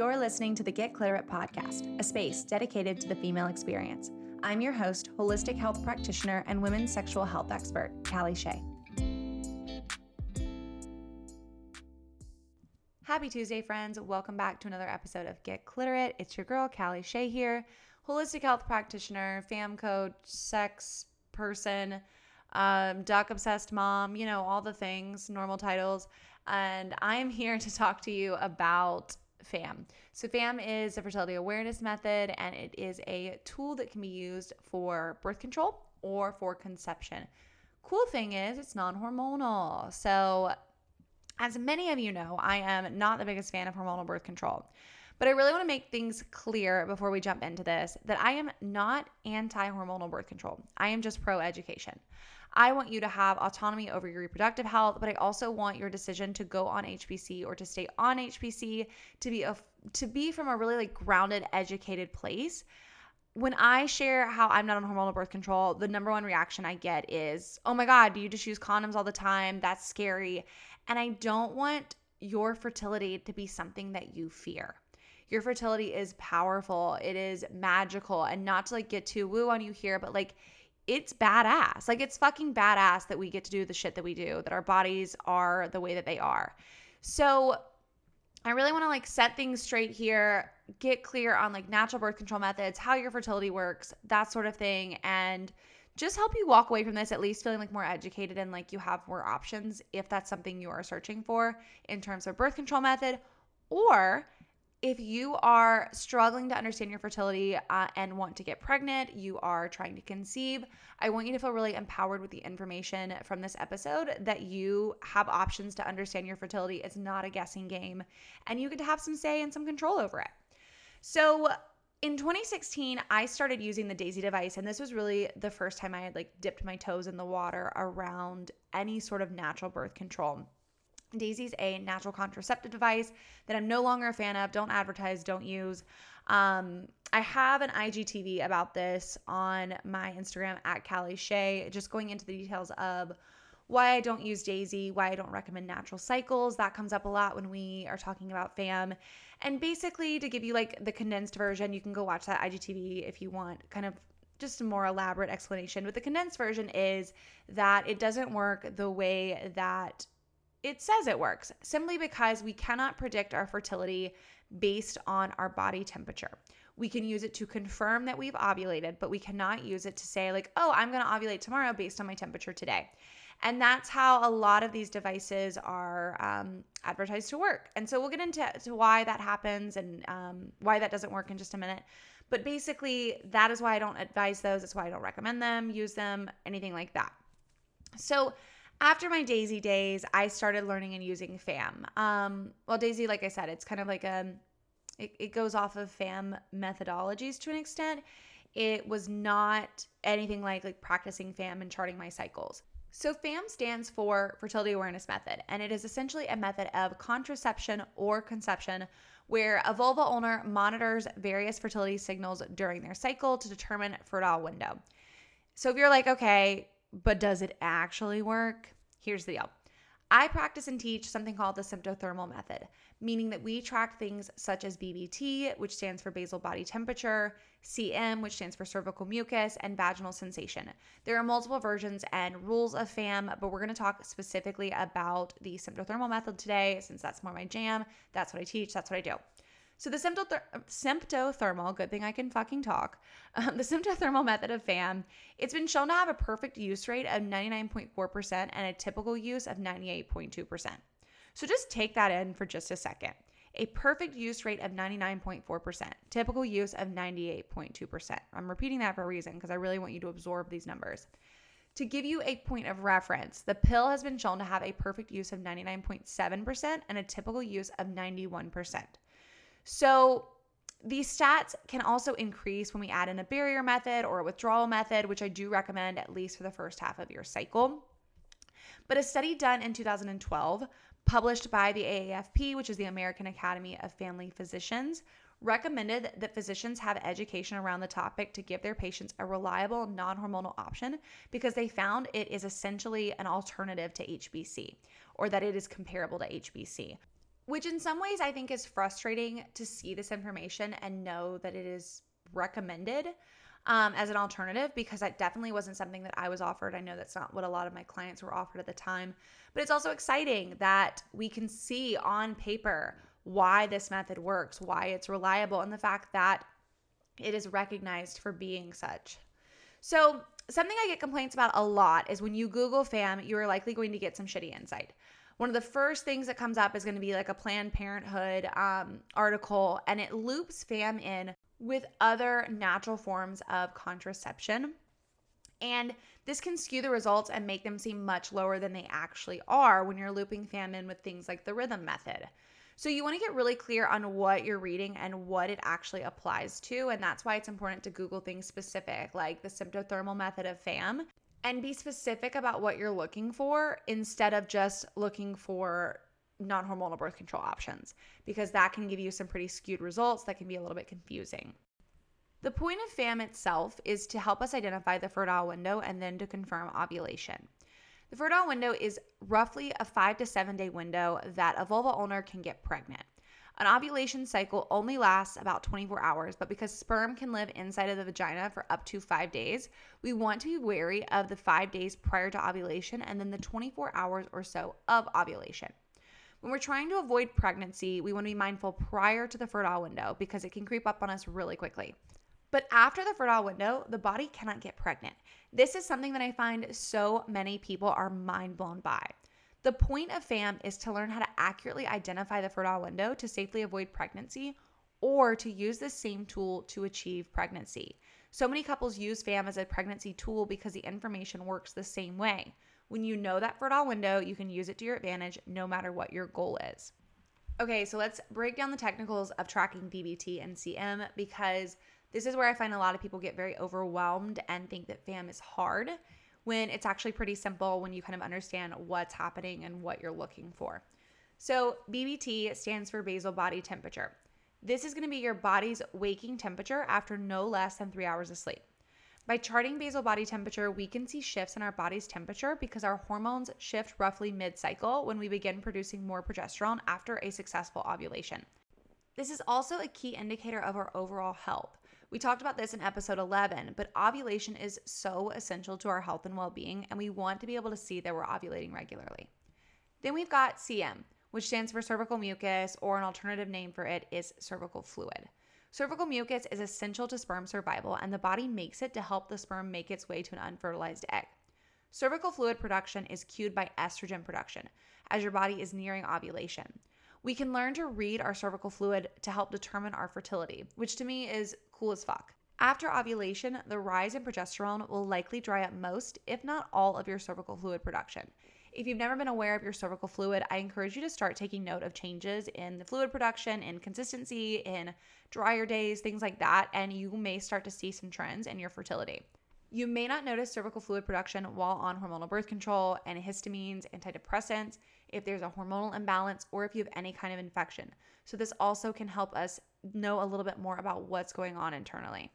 You're listening to the Get Cliterate podcast, a space dedicated to the female experience. I'm your host, holistic health practitioner and women's sexual health expert, Callie Shea. Happy Tuesday, friends. Welcome back to another episode of Get Cliterate. It's your girl, Callie Shea here, holistic health practitioner, fam coach, sex person, um, duck obsessed mom, you know, all the things, normal titles. And I'm here to talk to you about FAM. So, FAM is a fertility awareness method and it is a tool that can be used for birth control or for conception. Cool thing is, it's non hormonal. So, as many of you know, I am not the biggest fan of hormonal birth control. But I really want to make things clear before we jump into this that I am not anti hormonal birth control. I am just pro education. I want you to have autonomy over your reproductive health, but I also want your decision to go on HBC or to stay on HBC to be a to be from a really like grounded, educated place. When I share how I'm not on hormonal birth control, the number one reaction I get is, "Oh my god, do you just use condoms all the time? That's scary." And I don't want your fertility to be something that you fear. Your fertility is powerful, it is magical, and not to like get too woo on you here, but like it's badass. Like it's fucking badass that we get to do the shit that we do, that our bodies are the way that they are. So I really want to like set things straight here, get clear on like natural birth control methods, how your fertility works, that sort of thing, and just help you walk away from this at least feeling like more educated and like you have more options if that's something you are searching for in terms of birth control method or if you are struggling to understand your fertility uh, and want to get pregnant, you are trying to conceive, I want you to feel really empowered with the information from this episode that you have options to understand your fertility. It's not a guessing game, and you get to have some say and some control over it. So, in 2016, I started using the Daisy device, and this was really the first time I had like dipped my toes in the water around any sort of natural birth control. Daisy's a natural contraceptive device that I'm no longer a fan of. Don't advertise, don't use. Um, I have an IGTV about this on my Instagram at Callie Shea, just going into the details of why I don't use Daisy, why I don't recommend natural cycles. That comes up a lot when we are talking about FAM. And basically, to give you like the condensed version, you can go watch that IGTV if you want kind of just a more elaborate explanation. But the condensed version is that it doesn't work the way that it says it works simply because we cannot predict our fertility based on our body temperature. We can use it to confirm that we've ovulated, but we cannot use it to say, like, oh, I'm going to ovulate tomorrow based on my temperature today. And that's how a lot of these devices are um, advertised to work. And so we'll get into to why that happens and um, why that doesn't work in just a minute. But basically, that is why I don't advise those. That's why I don't recommend them, use them, anything like that. So, after my Daisy days, I started learning and using FAM. Um, well, Daisy, like I said, it's kind of like a, it, it goes off of FAM methodologies to an extent. It was not anything like like practicing FAM and charting my cycles. So FAM stands for Fertility Awareness Method, and it is essentially a method of contraception or conception where a vulva owner monitors various fertility signals during their cycle to determine fertile window. So if you're like, okay, but does it actually work? Here's the deal. I practice and teach something called the symptothermal method, meaning that we track things such as BBT, which stands for basal body temperature, CM, which stands for cervical mucus, and vaginal sensation. There are multiple versions and rules of FAM, but we're going to talk specifically about the symptothermal method today since that's more my jam. That's what I teach, that's what I do. So the symptothermal, good thing I can fucking talk, um, the symptothermal method of FAM, it's been shown to have a perfect use rate of 99.4% and a typical use of 98.2%. So just take that in for just a second. A perfect use rate of 99.4%, typical use of 98.2%. I'm repeating that for a reason because I really want you to absorb these numbers. To give you a point of reference, the pill has been shown to have a perfect use of 99.7% and a typical use of 91%. So these stats can also increase when we add in a barrier method or a withdrawal method, which I do recommend at least for the first half of your cycle. But a study done in 2012, published by the AAFP, which is the American Academy of Family Physicians, recommended that physicians have education around the topic to give their patients a reliable non hormonal option because they found it is essentially an alternative to HBC or that it is comparable to HBC which in some ways I think is frustrating to see this information and know that it is recommended um, as an alternative because that definitely wasn't something that I was offered. I know that's not what a lot of my clients were offered at the time, but it's also exciting that we can see on paper why this method works, why it's reliable, and the fact that it is recognized for being such. So, something I get complaints about a lot is when you Google FAM, you are likely going to get some shitty insight. One of the first things that comes up is going to be like a Planned Parenthood um, article, and it loops FAM in with other natural forms of contraception. And this can skew the results and make them seem much lower than they actually are when you're looping FAM in with things like the rhythm method. So you want to get really clear on what you're reading and what it actually applies to. And that's why it's important to Google things specific, like the symptothermal method of FAM, and be specific about what you're looking for instead of just looking for non hormonal birth control options, because that can give you some pretty skewed results that can be a little bit confusing. The point of FAM itself is to help us identify the fertile window and then to confirm ovulation. The fertile window is roughly a five to seven day window that a vulva owner can get pregnant. An ovulation cycle only lasts about 24 hours, but because sperm can live inside of the vagina for up to five days, we want to be wary of the five days prior to ovulation and then the 24 hours or so of ovulation. When we're trying to avoid pregnancy, we want to be mindful prior to the fertile window because it can creep up on us really quickly. But after the fertile window, the body cannot get pregnant. This is something that I find so many people are mind blown by. The point of FAM is to learn how to accurately identify the fertile window to safely avoid pregnancy or to use the same tool to achieve pregnancy. So many couples use FAM as a pregnancy tool because the information works the same way. When you know that fertile window, you can use it to your advantage no matter what your goal is. Okay, so let's break down the technicals of tracking BBT and CM because this is where I find a lot of people get very overwhelmed and think that FAM is hard when it's actually pretty simple when you kind of understand what's happening and what you're looking for. So, BBT stands for basal body temperature. This is going to be your body's waking temperature after no less than three hours of sleep. By charting basal body temperature, we can see shifts in our body's temperature because our hormones shift roughly mid cycle when we begin producing more progesterone after a successful ovulation. This is also a key indicator of our overall health. We talked about this in episode 11, but ovulation is so essential to our health and well being, and we want to be able to see that we're ovulating regularly. Then we've got CM, which stands for cervical mucus, or an alternative name for it is cervical fluid. Cervical mucus is essential to sperm survival, and the body makes it to help the sperm make its way to an unfertilized egg. Cervical fluid production is cued by estrogen production as your body is nearing ovulation. We can learn to read our cervical fluid to help determine our fertility, which to me is cool as fuck. After ovulation, the rise in progesterone will likely dry up most, if not all, of your cervical fluid production. If you've never been aware of your cervical fluid, I encourage you to start taking note of changes in the fluid production, in consistency, in drier days, things like that, and you may start to see some trends in your fertility. You may not notice cervical fluid production while on hormonal birth control, antihistamines, antidepressants, if there's a hormonal imbalance, or if you have any kind of infection. So, this also can help us know a little bit more about what's going on internally.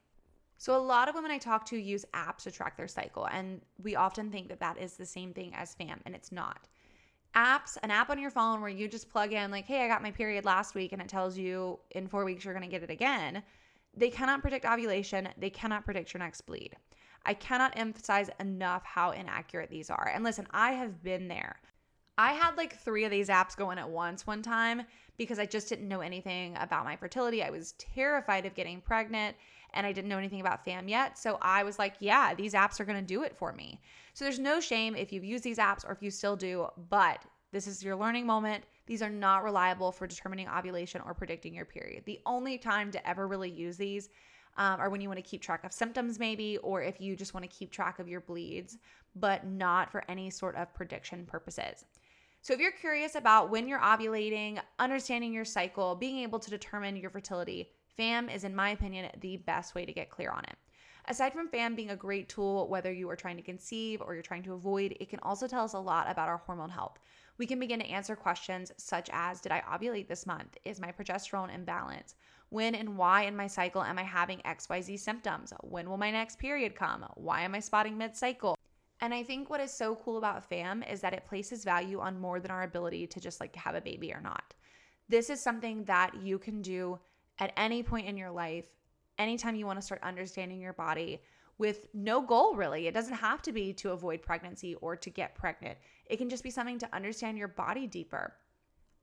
So, a lot of women I talk to use apps to track their cycle, and we often think that that is the same thing as FAM, and it's not. Apps, an app on your phone where you just plug in, like, hey, I got my period last week, and it tells you in four weeks you're gonna get it again, they cannot predict ovulation, they cannot predict your next bleed. I cannot emphasize enough how inaccurate these are. And listen, I have been there. I had like three of these apps going at once one time because I just didn't know anything about my fertility. I was terrified of getting pregnant and I didn't know anything about FAM yet. So I was like, yeah, these apps are going to do it for me. So there's no shame if you've used these apps or if you still do, but this is your learning moment. These are not reliable for determining ovulation or predicting your period. The only time to ever really use these um, when you want to keep track of symptoms, maybe, or if you just want to keep track of your bleeds, but not for any sort of prediction purposes. So, if you're curious about when you're ovulating, understanding your cycle, being able to determine your fertility, FAM is, in my opinion, the best way to get clear on it. Aside from FAM being a great tool, whether you are trying to conceive or you're trying to avoid, it can also tell us a lot about our hormone health. We can begin to answer questions such as Did I ovulate this month? Is my progesterone imbalanced? When and why in my cycle am I having XYZ symptoms? When will my next period come? Why am I spotting mid cycle? And I think what is so cool about FAM is that it places value on more than our ability to just like have a baby or not. This is something that you can do at any point in your life, anytime you want to start understanding your body with no goal really. It doesn't have to be to avoid pregnancy or to get pregnant. It can just be something to understand your body deeper.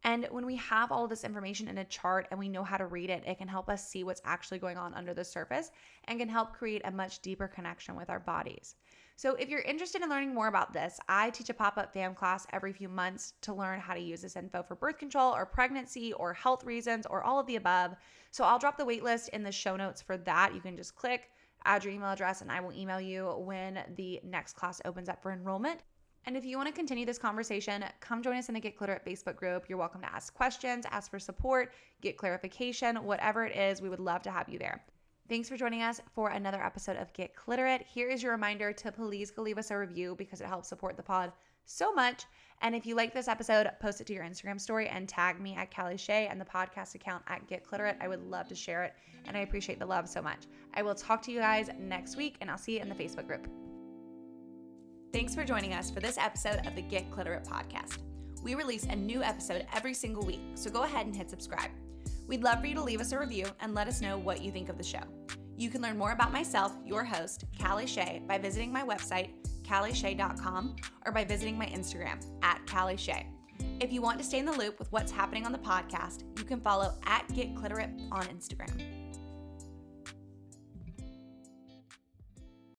And when we have all this information in a chart and we know how to read it, it can help us see what's actually going on under the surface and can help create a much deeper connection with our bodies. So, if you're interested in learning more about this, I teach a pop up fam class every few months to learn how to use this info for birth control or pregnancy or health reasons or all of the above. So, I'll drop the waitlist in the show notes for that. You can just click, add your email address, and I will email you when the next class opens up for enrollment. And if you want to continue this conversation, come join us in the Get Cliterate Facebook group. You're welcome to ask questions, ask for support, get clarification, whatever it is, we would love to have you there. Thanks for joining us for another episode of Get Cliterate. Here is your reminder to please go leave us a review because it helps support the pod so much. And if you like this episode, post it to your Instagram story and tag me at Callie Shea and the podcast account at Get Cliterate. I would love to share it, and I appreciate the love so much. I will talk to you guys next week, and I'll see you in the Facebook group. Thanks for joining us for this episode of the Get Cliterate podcast. We release a new episode every single week, so go ahead and hit subscribe. We'd love for you to leave us a review and let us know what you think of the show. You can learn more about myself, your host, Callie Shay, by visiting my website, callieshay.com, or by visiting my Instagram, at Callie Shay. If you want to stay in the loop with what's happening on the podcast, you can follow at Get Cliterate on Instagram.